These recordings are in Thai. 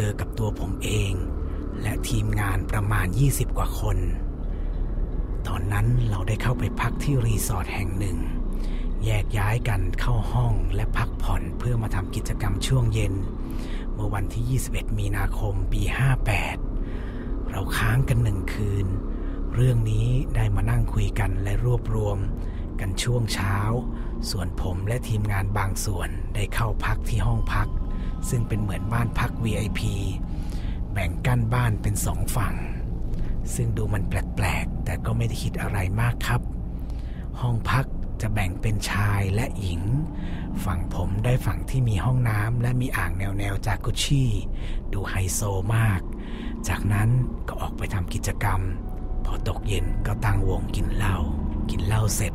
จอกับตัวผมเอง และทีมงานประมาณ 20 กว่าคน ตอนนั้นเราได้เข้าไปพักที่รีสอร์ทแห่งหนึ่ง แยกย้ายกันเข้าห้องและพักผ่อนเพื่อมาทำกิจกรรมช่วงเย็น เมื่อวันที่ 21 มีนาคมปี 58 เราค้างกันหนึ่งคืน เรื่องนี้ได้มานั่งคุยกันและรวบรวมกันช่วงเช้า ส่วนผมและทีมงานบางส่วนได้เข้าพักที่ห้องพัก ซึ่งเป็นเหมือนบ้านพัก VIP แบ่งกั้นบ้านเป็นสองฝั่ง ซึ่งดูมันแปลกๆ แต่ก็ไม่ได้คิดอะไรมากครับ ห้องพักจะแบ่งเป็นชายและหญิง ฝั่งผมได้ฝั่งที่มีห้องน้ำและมีอ่างแนวแนวจากกุชชี่ ดูไฮโซมาก จากนั้นก็ออกไปทำกิจกรรม พอตกเย็นก็ตั้งวงกินเหล้า กินเหล้าเสร็จ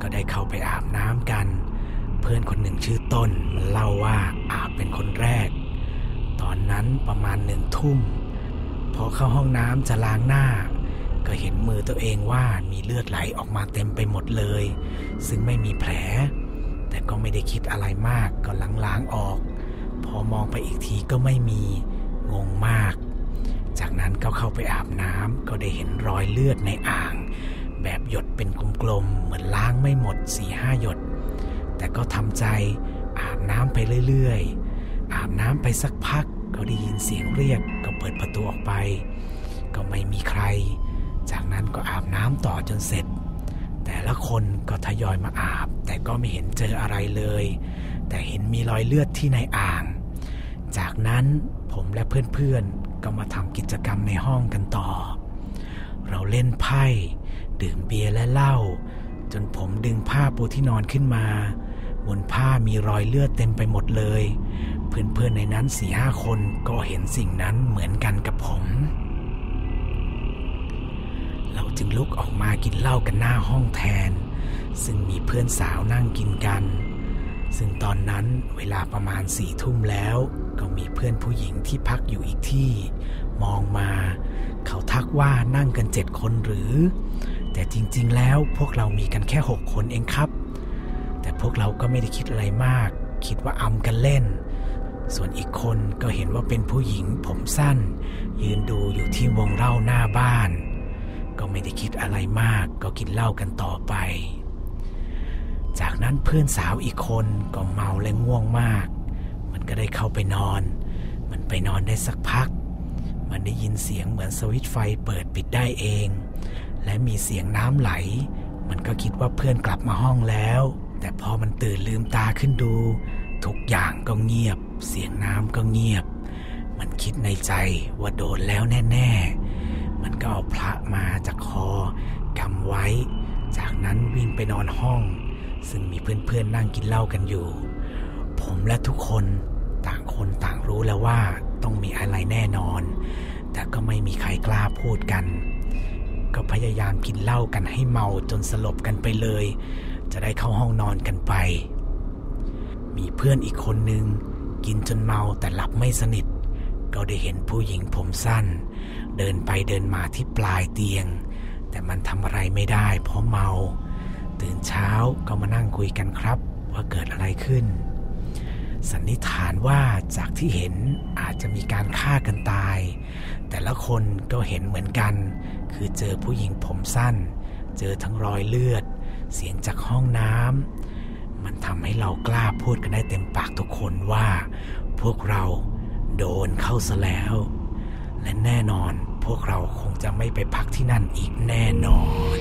ก็ได้เข้าไปอาบน้ำกัน เพื่อนคนหนึ่งชื่อต้นมันเล่าว่าอาบเป็น นั้นประมาณหนึ่งทุ่ม พอเข้าห้องน้ำจะล้างหน้า ก็เห็นมือตัวเองว่ามีเลือดไหลออกมาเต็มไปหมดเลย ซึ่งไม่มีแผล แต่ก็ไม่ได้คิดอะไรมากก็ล้างๆออก พอมองไปอีกทีก็ไม่มีงงมาก จากนั้นก็เข้าไปอาบน้ำก็ได้เห็นรอยเลือดในอ่าง แบบหยดเป็นกลมๆเหมือนล้างไม่หมดสี่ห้าหยด แต่ก็ทำใจอาบน้ำไปเรื่อยๆอาบน้ำไปสักพัก ก็ได้ยินเสียงเรียกก็เปิดประตูออกไป ก็ไม่มีใคร จากนั้นก็อาบน้ำต่อจนเสร็จ แต่ละคนก็ทยอยมาอาบ แต่ก็ไม่เห็นเจออะไรเลย แต่เห็นมีรอยเลือดที่ในอ่าง จากนั้นผมและเพื่อนๆก็มาทำกิจกรรมในห้องกันต่อ เราเล่นไพ่ดื่มเบียร์และเหล้าจนผมดึงผ้าปูที่นอนขึ้นมา บนผ้ามีรอยเลือดเต็มไปหมดเลย เพื่อนๆในนั้นสี่ห้าคนก็เห็นสิ่งนั้นเหมือนกันกับผม เราจึงลุกออกมากินเหล้ากันหน้าห้องแทน ซึ่งมีเพื่อนสาวนั่งกินกัน ซึ่งตอนนั้นเวลาประมาณสี่ทุ่มแล้ว ก็มีเพื่อนผู้หญิงที่พักอยู่อีกที่ มองมา เขาทักว่านั่งกันเจ็ดคนหรือ แต่จริงๆแล้วพวกเรามีกันแค่หกคนเองครับ แต่พวกเราก็ไม่ได้คิดอะไรมากคิดว่าอำกันเล่น ส่วนอีกคนก็เห็นว่าเป็นผู้หญิงผมสั้น ยืนดูอยู่ที่วงเล่าหน้าบ้าน ก็ไม่ได้คิดอะไรมากก็กินเหล้ากันต่อไป จากนั้นเพื่อนสาวอีกคนก็เมาและง่วงมาก มันก็ได้เข้าไปนอน มันไปนอนได้สักพัก มันได้ยินเสียงเหมือนสวิตช์ไฟเปิดปิดได้เอง และมีเสียงน้ำไหล มันก็คิดว่าเพื่อนกลับมาห้องแล้ว แต่พอมันตื่นลืมตาขึ้นดู ทุกอย่างก็เงียบ เสียงน้ำก็เงียบ มันคิดในใจว่าโดนแล้วแน่ ๆ มันก็เอาพระมาจากคอกำไว้ จากนั้นวิ่งไปนอนห้อง ซึ่งมีเพื่อนๆนั่งกินเหล้ากันอยู่ ผมและทุกคนต่างคนต่างรู้แล้วว่าต้องมีอะไรแน่นอน แต่ก็ไม่มีใครกล้าพูดกัน ก็พยายามกินเหล้ากันให้เมาจนสลบกันไปเลย จะได้เข้าห้องนอนกันไป มีเพื่อนอีกคนนึง กินจนเมาแต่หลับไม่สนิท ก็ได้เห็นผู้หญิงผมสั้น เดินไปเดินมาที่ปลายเตียง แต่มันทำอะไรไม่ได้เพราะเมา ตื่นเช้าก็มานั่งคุยกันครับ ว่าเกิดอะไรขึ้น สันนิษฐานว่าจากที่เห็นอาจจะมีการฆ่ากันตาย แต่ละคนก็เห็นเหมือนกัน คือเจอผู้หญิงผมสั้น เจอทั้งรอยเลือด เสียงจากห้องน้ำมันทำให้เรากล้าพูดกันได้เต็มปากทุกคนว่า พวกเราโดนเข้าซะแล้ว และแน่นอนพวกเราคงจะไม่ไปพักที่นั่นอีกแน่นอน